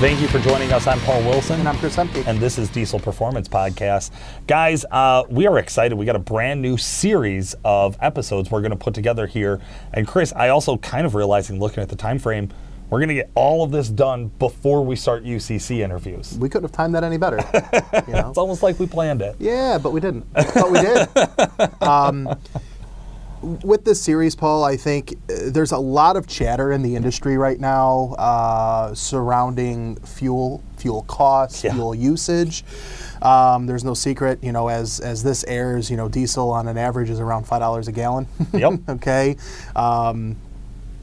Thank you for joining us. I'm Paul Wilson. And I'm Chris Emke. And this is Diesel Performance Podcast. Guys, uh, we are excited. We got a brand new series of episodes we're going to put together here. And Chris, I also kind of realizing looking at the time frame, we're going to get all of this done before we start UCC interviews. We couldn't have timed that any better. You know? it's almost like we planned it. Yeah, but we didn't. But we did. um, with this series, Paul, I think uh, there's a lot of chatter in the industry right now uh, surrounding fuel, fuel costs, yeah. fuel usage. Um, there's no secret, you know, as as this airs, you know, diesel on an average is around five dollars a gallon. Yep. okay. Um,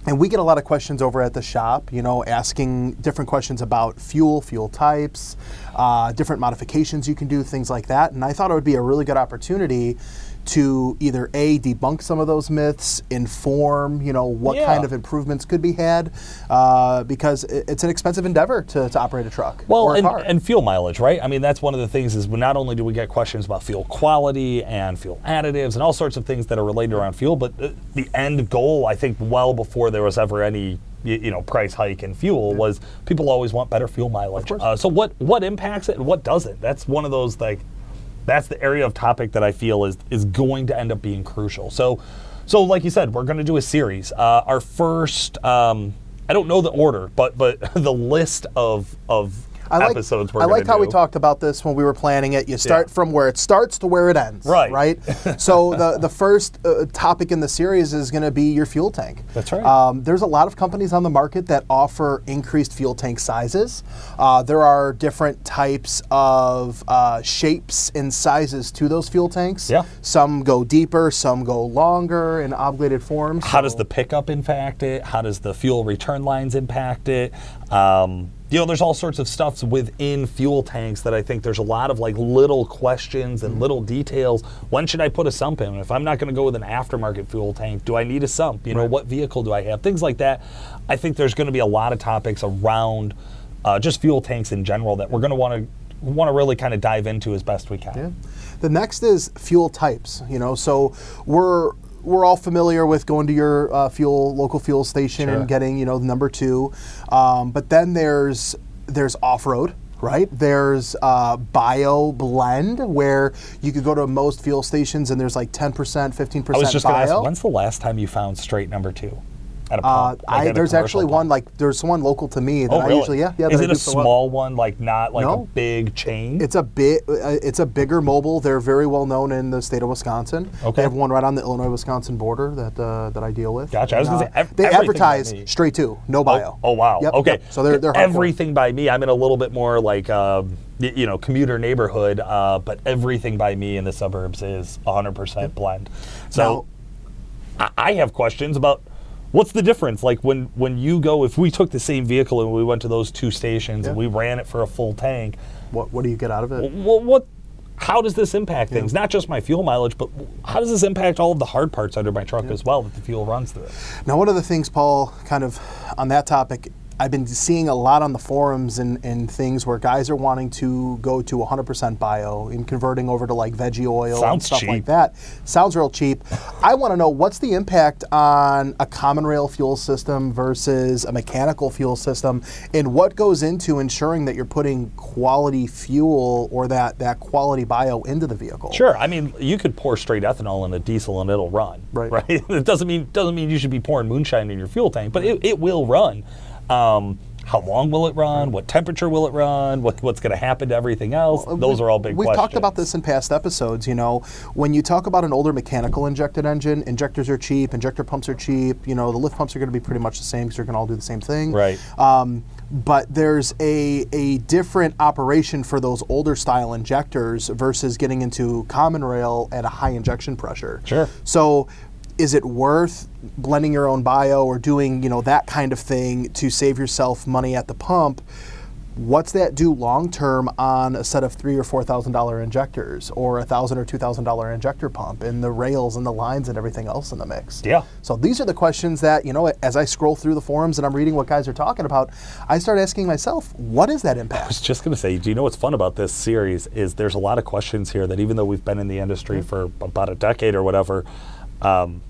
and we get a lot of questions over at the shop, you know, asking different questions about fuel, fuel types, uh, different modifications you can do, things like that. And I thought it would be a really good opportunity to either a debunk some of those myths, inform you know what yeah. kind of improvements could be had, uh, because it's an expensive endeavor to, to operate a truck. Well, and, and, fuel mileage, right? I mean, that's one of the things is not only do we get questions about fuel quality and fuel additives and all sorts of things that are related around fuel, but the end goal, I think, well before there was ever any you know price hike in fuel yeah. was people always want better fuel mileage. Uh, so what what impacts it and what doesn't? That's one of those like that's the area of topic that I feel is is going to end up being crucial. So, so like you said, we're going to do a series. Uh, our first, um, I don't know the order, but but the list of of I like, episodes we're I liked do. how we talked about this when we were planning it. You start yeah. from where it starts to where it ends. Right. Right. so the the first uh, topic in the series is going to be your fuel tank. That's right. Um, there's a lot of companies on the market that offer increased fuel tank sizes. Uh, there are different types of uh, shapes and sizes to those fuel tanks. Yeah. Some go deeper, some go longer in oblated forms. How does the pickup impact it? How does the fuel return lines impact it? Um, you know, there's all sorts of stuffs within fuel tanks that I think there's a lot of like little questions and little details. When should I put a sump in? If I'm not going to go with an aftermarket fuel tank, do I need a sump? You know, right. what vehicle do I have? Things like that. I think there's going to be a lot of topics around uh, just fuel tanks in general that we're going to want to want to really kind of dive into as best we can. Yeah. The next is fuel types. You know, so we're we're all familiar with going to your uh, fuel local fuel station sure. and getting you know number two, um, but then there's there's off road right? There's uh, bio blend where you could go to most fuel stations and there's like 10%, 15% I was just bio. Ask, when's the last time you found straight number two? At a pump? Uh, like I, there's actually pump. one like there's one local to me that oh, really? I usually yeah yeah. Is it a small one like not like no. a big chain? It's a bit uh, it's a bigger mobile. They're very well known in the state of Wisconsin. Okay. They have one right on the Illinois Wisconsin border that uh, that I deal with. Gotcha. And, I was gonna say ev- they advertise straight to no bio. Oh, oh wow. Yep, okay. Yep. So they're they're everything by me. I'm in a little bit more like. Um, you know, commuter neighborhood, uh, but everything by me in the suburbs is 100% yep. blend. So now, I have questions about What's the difference? Like when when you go, if we took the same vehicle and we went to those two stations yeah. and we ran it for a full tank, what what do you get out of it? What, what how does this impact things? Yeah. Not just my fuel mileage, but how does this impact all of the hard parts under my truck yeah. as well that the fuel runs through? Now, one of the things, Paul, kind of on that topic, I've been seeing a lot on the forums and, and things where guys are wanting to go to 100% bio and converting over to like veggie oil Sounds and stuff cheap. like that. Sounds real cheap. I want to know what's the impact on a common rail fuel system versus a mechanical fuel system and what goes into ensuring that you're putting quality fuel or that, that quality bio into the vehicle. Sure. I mean, you could pour straight ethanol in a diesel and it'll run. Right. Right. it doesn't mean doesn't mean you should be pouring moonshine in your fuel tank, but it, it will run. Um, how long will it run? What temperature will it run? What, what's going to happen to everything else? Well, Those are all big questions. we've questions. talked about this in past episodes. You know, when you talk about an older mechanical injected engine, injectors are cheap, injector pumps are cheap. You know, the lift pumps are going to be pretty much the same because they're going to all do the same thing. Right. Um, but there's a, a different operation for those older style injectors versus getting into common rail at a high injection pressure. Sure. So is it worth blending your own bio or doing you know that kind of thing to save yourself money at the pump? What's that do long term on a set of three or four thousand dollar injectors or a thousand or two thousand dollar injector pump and the rails and the lines and everything else in the mix? Yeah. So these are the questions that you know as i scroll through the forums and i'm reading what guys are talking about i start asking myself what is that impact? I was just going to say do you know what's fun about this series is there's a lot of questions here that even though we've been in the industry for about a decade or whatever um,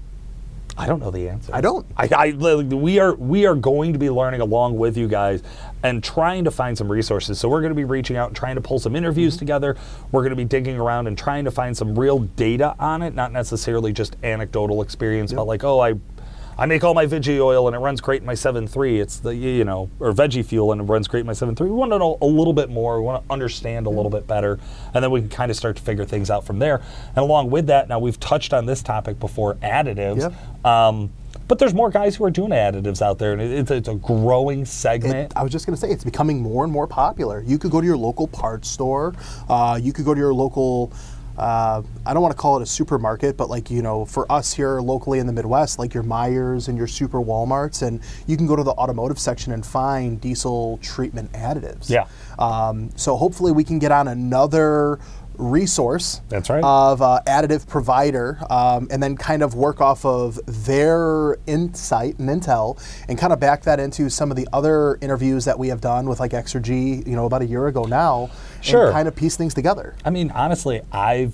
I don't know the answer. I don't. I, I we are we are going to be learning along with you guys and trying to find some resources. So we're going to be reaching out and trying to pull some interviews Mm-hmm. together. We're going to be digging around and trying to find some real data on it, not necessarily just anecdotal experience but like, oh, I I make all my veggie oil and it runs great in my 7.3. It's the you know, or veggie fuel and it runs great in my 7.3. We want to know a little bit more. We want to understand a little bit better, and then we can kind of start to figure things out from there. And along with that, now we've touched on this topic before, additives. Yep. Um, but there's more guys who are doing additives out there, and it- it's, it's a growing It, segment. I was just going to say it's becoming more and more popular. You could go to your local parts store. Uh, you could go to your local. Uh, I don't want to call it a supermarket, but like you know, for us here locally in the Midwest, like your Meijers and your Super WalMarts, and you can go to the automotive section and find diesel treatment additives. Yeah. Um, so hopefully we can get on another resource. That's right. Of uh, additive provider, um, and then kind of work off of their insight and intel, and kind of back that into some of the other interviews that we have done with like Exergy, you know, about a year ago now. Sure. And kind of piece things together. I mean, honestly, I've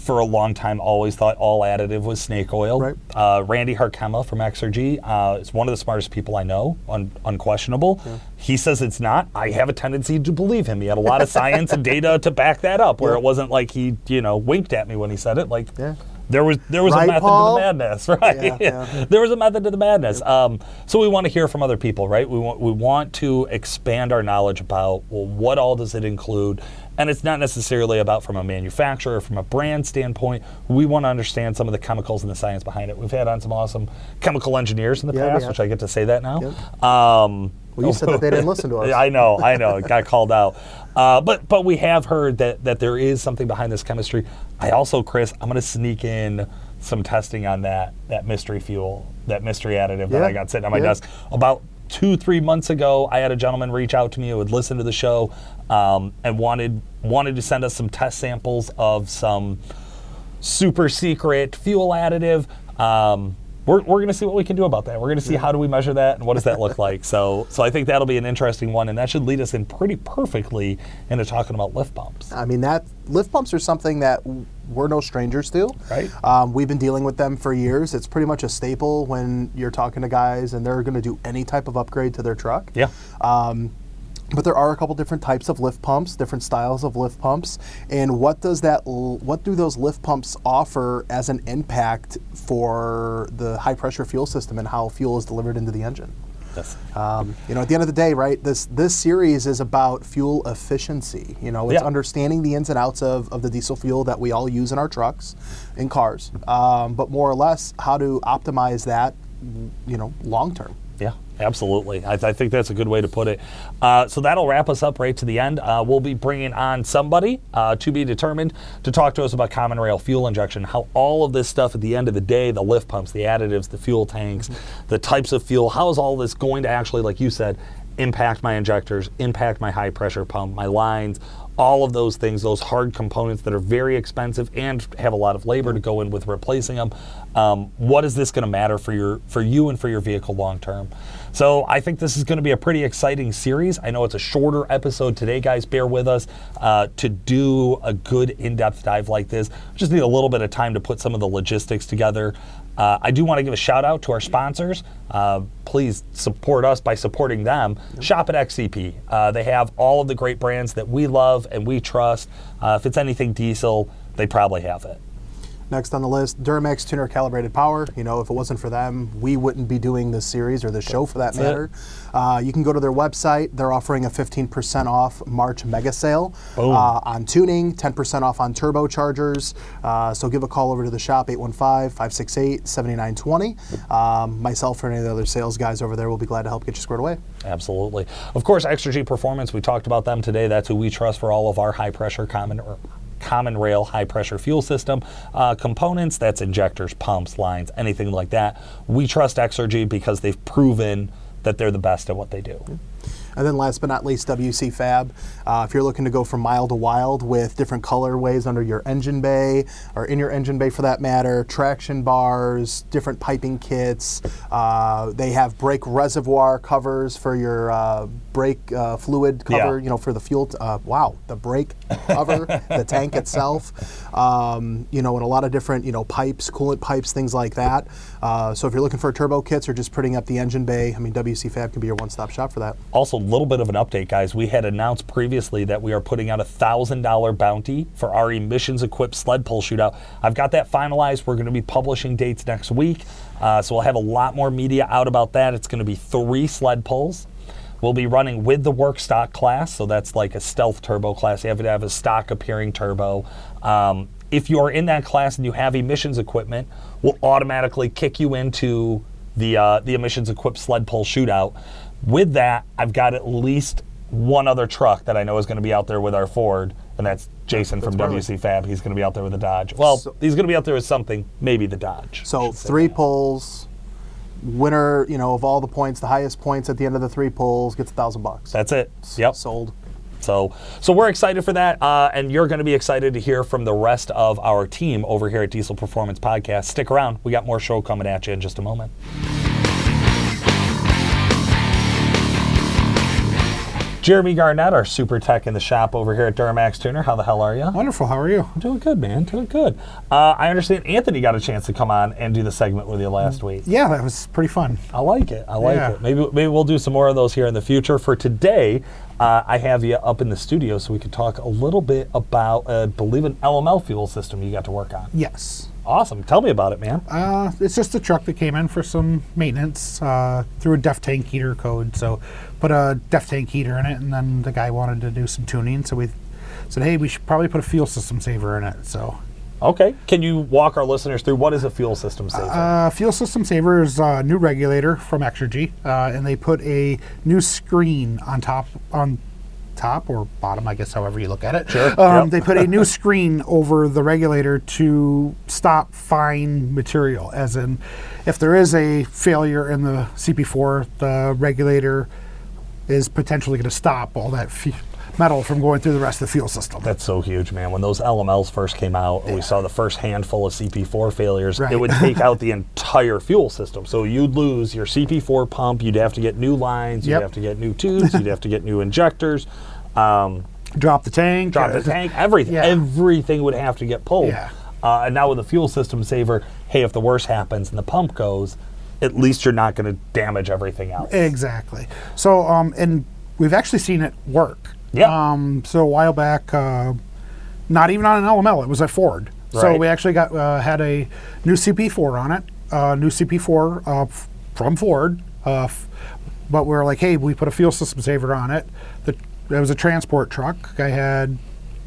for a long time always thought all additive was snake oil. Right. Uh, Randy Harkema from Exergy uh, is one of the smartest people I know, un- unquestionable. He says it's not. I have a tendency to believe him. He had a lot of science and data to back that up, where Yeah. it wasn't like he, you know, winked at me when he said it. Like, Yeah. there was there was Right, a method Paul? to the madness, right? Yeah, yeah. there was a method to the madness. Um, so we want to hear from other people, right? We want we want to expand our knowledge about well, what all does it include, and it's not necessarily about from a manufacturer, or from a brand standpoint. We want to understand some of the chemicals and the science behind it. We've had on some awesome chemical engineers in the Yeah, past, which I get to say that now. Yep. Um, Well, you said that they didn't listen to us. I know, I know. It got called out. Uh, but but we have heard that that there is something behind this chemistry. I also, Chris, I'm going to sneak in some testing on that that mystery fuel, that mystery additive that I got sitting on my yeah. desk about two three months ago. I had a gentleman reach out to me who would listen to the show um, and wanted wanted to send us some test samples of some super secret fuel additive. Um, we're, we're going to see what we can do about that. We're going to see how do we measure that and what does that look like. So so I think that'll be an interesting one, and that should lead us in pretty perfectly into talking about lift pumps. I mean, that lift pumps are something that we're no strangers to. Right. Um, we've been dealing with them for years. It's pretty much a staple when you're talking to guys and they're going to do any type of upgrade to their truck. Yeah. Um, but there are a couple different types of lift pumps, different styles of lift pumps, and what does that? What do those lift pumps offer as an impact for the high pressure fuel system and how fuel is delivered into the engine? Yes. Um, you know, at the end of the day, right? This this series is about fuel efficiency. You know, it's Yeah. understanding the ins and outs of, of the diesel fuel that we all use in our trucks, in cars, um, but more or less how to optimize that. You know, long term. Yeah, absolutely. I, I think that's a good way to put it. Uh, so that'll wrap us up right to the end. Uh, we'll be bringing on somebody uh, to be determined to talk to us about common rail fuel injection, how all of this stuff at the end of the day, the lift pumps, the additives, the fuel tanks, the types of fuel, how is all this going to actually, like you said, impact my injectors, impact my high pressure pump, my lines, all of those things, those hard components that are very expensive and have a lot of labor to go in with replacing them. Um, what is this going to matter for your for you and for your vehicle long term? So I think this is going to be a pretty exciting series. I know it's a shorter episode today, guys. Bear with us uh, to do a good in-depth dive like this. Just need a little bit of time to put some of the logistics together. Uh, I do want to give a shout out to our sponsors. Uh, please support us by supporting them. Shop at XDP. Uh, they have all of the great brands that we love and we trust. Uh, if it's anything diesel, they probably have it. Next on the list, Duramax tuner calibrated power. You know, if it wasn't for them, we wouldn't be doing this series or this show for that matter. Uh, you can go to their website. They're offering a 15% off March mega sale uh, on tuning, 10% off on turbochargers. Uh, so give a call over to the shop, 815 568 7920. Um, Myself or any of the other sales guys over there will be glad to help get you squared away. Absolutely. Of course, Exergy Performance, we talked about them today. That's who we trust for all of our high pressure common or common rail high pressure fuel system uh, components. That's injectors, pumps, lines, anything like that. We trust Exergy because they've proven that they're the best at what they do. And then last but not least, WC Fab. Uh, if you're looking to go from mild to wild with different colorways under your engine bay or in your engine bay for that matter, traction bars, different piping kits. Uh, they have brake reservoir covers for your uh, brake uh, fluid cover, Yeah. you know, for the fuel. T- uh, wow, the brake cover, the tank itself. Um, you know, and a lot of different, you know, pipes, coolant pipes, things like that. Uh, so if you're looking for turbo kits or just putting up the engine bay, I mean, WC Fab can be your one-stop shop for that. Also, little bit of an update, guys. We had announced previously that we are putting out a thousand dollar bounty for our emissions equipped sled pull shootout. I've got that finalized. We're going to be publishing dates next week, uh, so we'll have a lot more media out about that. It's going to be three sled pulls. We'll be running with the work stock class, so that's like a stealth turbo class. You have to have a stock appearing turbo. Um, if you're in that class and you have emissions equipment, we'll automatically kick you into the uh, the emissions equipped sled pull shootout. With that, I've got at least one other truck that I know is going to be out there with our Ford, and that's Jason from That's WC Fab. He's going to be out there with the Dodge. Well, So- he's going to be out there with something, maybe the Dodge. So three pulls, winner, you know, of all the points, the highest points at the end of the three pulls gets a thousand bucks. That's it. Yep. Sold. So, so we're excited for that, uh, and you're going to be excited to hear from the rest of our team over here at Diesel Performance Podcast. Stick around; we got more show coming at you in just a moment. Jeremy Garnett, our super tech in the shop over here at Duramax Tuner. How the hell are you? Wonderful. How are you? I'm Doing good, man. Doing good. Uh, I understand Anthony got a chance to come on and do the segment with you last week. Yeah, that was pretty fun. I like it. I like Yeah. it. Maybe maybe we'll do some more of those here in the future. For today, uh, I have you up in the studio so we can talk a little bit about, uh, believe an LML fuel system you got to work on. Yes. Awesome. Tell me about it, man. Uh, it's just a truck that came in for some maintenance uh, through a def tank heater code. So put a def tank heater in it, and then the guy wanted to do some tuning. So we said, hey, we should probably put a fuel system saver in it. So Okay. Can you walk our listeners through what is a fuel system saver? uh, fuel system saver is a new regulator from Exergy, uh, and they put a new screen on top on top or bottom, I guess, however you look at it. Sure, Um, yep. They put a new screen over the regulator to stop fine material, as in, if there is a failure in the CP4, the regulator is potentially going to stop all that f- metal from going through the rest of the fuel system. That's so huge, man. When those LMLs first came out, and we saw the first handful of CP4 failures, Right. it would take out the entire fuel system. So you'd lose your CP4 pump, you'd have to get new lines, you'd Yep. have to get new tubes, you'd have to get new injectors. Um, Drop the tank. drop the tank, everything. Yeah. Everything would have to get pulled. Yeah. Uh, and now with the fuel system saver, hey, if the worst happens and the pump goes, at least you're not going to damage everything else. Exactly. So, um, and we've actually seen it work. Yeah. Um, so a while back, uh, not even on an LML, it was a Ford. Right. So we actually got uh, had a new CP4 on it, uh, new CP4 uh, f- from Ford. Uh, f- but we are like, hey, we put a fuel system saver on it. The, it was a transport truck. I had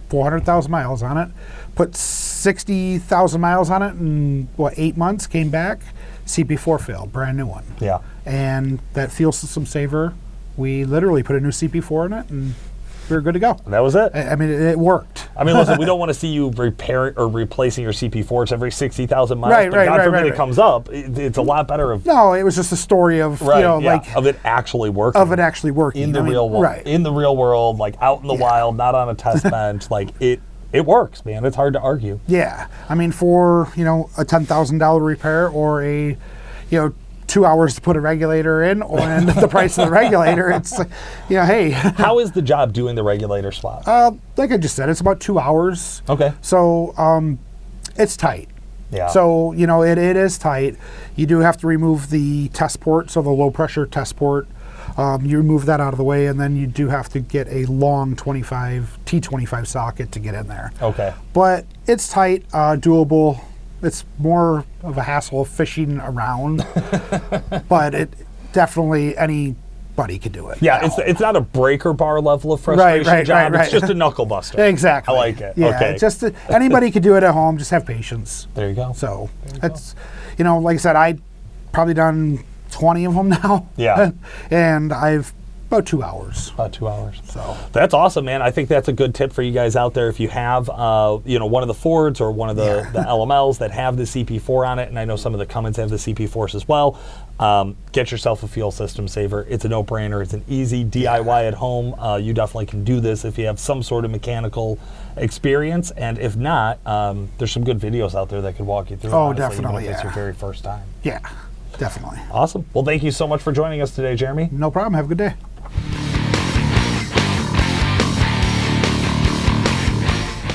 400,000 miles on it. Put 60,000 miles on it in what eight months. Came back, CP4 failed, brand new one Yeah. and that fuel system saver, we literally put a new CP4 in it, and we were good to go. And that was it. I, I mean, it, it worked. I mean, listen, we don't want to see you repairing or replacing your CP4s every 60,000 miles. Right, but right, God right, forbid right, it right. comes up. It, it's a lot better of, No, it was just a story of right, you know yeah, like of it actually working. of it actually working in the I mean, real world. Right. In the real world, like out in the Yeah. wild, not on a test bench. Like it, it works, man. It's hard to argue. yeah. I mean, for you know a ten thousand dollar repair or a you know two hours to put a regulator in, or and the price of the regulator, it's you know, hey, How is the job doing the regulator swap? uh, like I just said, it's about two hours. okay. So um, it's tight. Yeah. So, you know, it, it is tight. You do have to remove the test port, so the low pressure test port. Um, you remove that out of the way, and then you do have to get a long 25 T25 socket to get in there. Okay. But it's tight, uh, doable. It's more of a hassle fishing around, but it definitely anybody could do it. Yeah, it's it's not a breaker bar level of Right, frustration right, job. right, It's just a knuckle buster. exactly. I like it. Yeah, okay. just anybody could do it at home. Just have patience. there you go. So that's, you know, like I said, I probably done 20 of them now. Yeah. and I've about two hours. About two hours. So That's awesome, man. I think that's a good tip for you guys out there. If you have, uh, you know, one of the Fords or one of the, Yeah. the LMLs that have the CP4 on it, and I know some of the Cummins have the CP4s as well, um, get yourself a fuel system saver. It's a no-brainer. It's an easy DIY at home. Uh, you definitely can do this if you have some sort of mechanical experience, and if not, um, there's some good videos out there that could walk you through. it, Oh, honestly, even definitely, If it's your very first time. yeah, definitely. Awesome. Well, thank you so much for joining us today, Jeremy. No problem. Have a good day.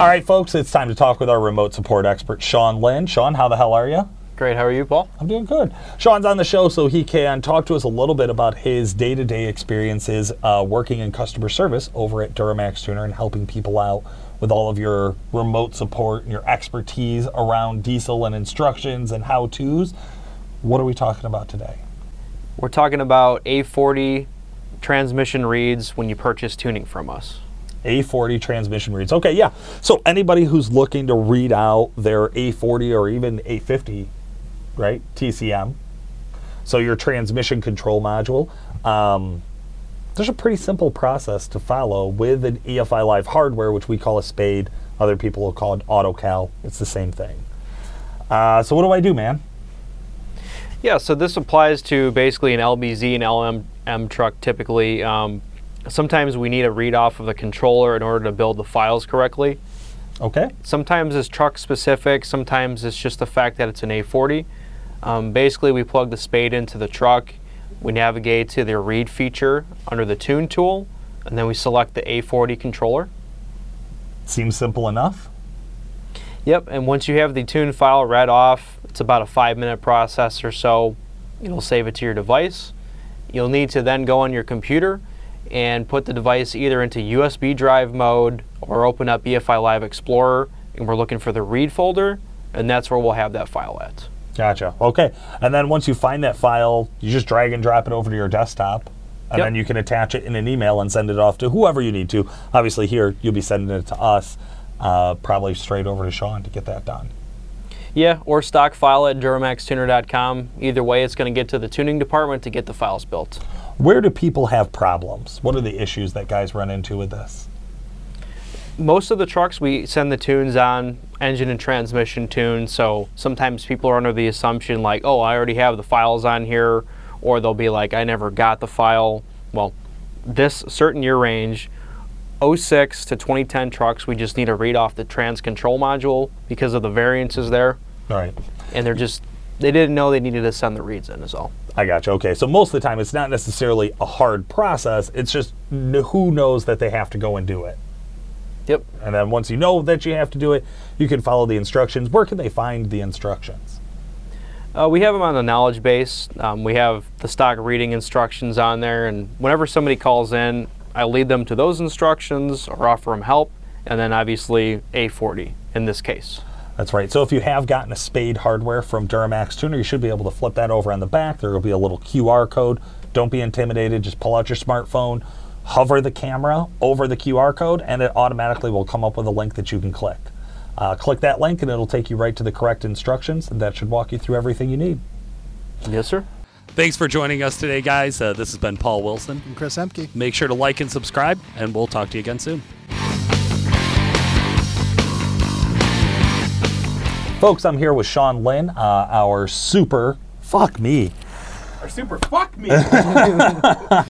All right, folks, it's time to talk with our remote support expert, Sean Lynn. Sean, how the hell are you? Great. How are you, Paul? I'm doing good. Sean's on the show so he can talk to us a little bit about his day to day experiences uh, working in customer service over at Duramax Tuner and helping people out with all of your remote support and your expertise around diesel and instructions and how to's. What are we talking about today? We're talking about A40 transmission reads when you purchase tuning from us. A40 transmission reads. Okay, yeah. So anybody who's looking to read out their A40 or even A50, right? TCM. So your transmission control module. Um, there's a pretty simple process to follow with an EFI Live hardware, which we call a spade. Other people will call it AutoCal. It's the same thing. Uh, so what do I do, man? Yeah, so this applies to basically an LBZ and LMM truck typically. Um, sometimes we need a read off of the controller in order to build the files correctly. Okay. Sometimes it's truck specific, sometimes it's just the fact that it's an A40. Um, basically, we plug the spade into the truck, we navigate to the read feature under the tune tool, and then we select the A40 controller. Seems simple enough. Yep, and once you have the tune file read off, it's about a five minute process or so. It'll save it to your device. You'll need to then go on your computer and put the device either into USB drive mode or open up EFI Live Explorer, and we're looking for the read folder, and that's where we'll have that file at. Gotcha. Okay. And then once you find that file, you just drag and drop it over to your desktop. And Yep. then you can attach it in an email and send it off to whoever you need to. Obviously, here, you'll be sending it to us, uh, probably straight over to Sean to get that done. Yeah, or stock file at duramaxtuner.com. Either way, it's going to get to the tuning department to get the files built. Where do people have problems? What are the issues that guys run into with this? most of the trucks we send the tunes on engine and transmission tunes so sometimes people are under the assumption like oh i already have the files on here or they'll be like i never got the file well this certain year range 06 to 2010 trucks we just need to read off the trans control module because of the variances there All right. and they're just they didn't know they needed to send the reads in is all I got you. Okay. So most of the time, it's not necessarily a hard process. It's just who knows that they have to go and do it. yep And then once you know that you have to do it, you can follow the instructions. Where can they find the instructions? Uh, we have them on the knowledge base. Um, we have the stock reading instructions on there, and whenever somebody calls in, I lead them to those instructions or offer them help, and then obviously A40 in this case. That's right. So if you have gotten a Spade hardware from Duramax Tuner, you should be able to flip that over on the back. There will be a little QR code. Don't be intimidated. Just pull out your smartphone, hover the camera over the QR code, and it automatically will come up with a link that you can click. Uh, click that link, and it'll take you right to the correct instructions, and that should walk you through everything you need. Yes, sir. Thanks for joining us today, guys. Uh, this has been Paul Wilson. And Chris Emke. Make sure to like and subscribe, and we'll talk to you again soon. Folks, I'm here with Sean Lynn, uh, our super, fuck me, Our super fuck me.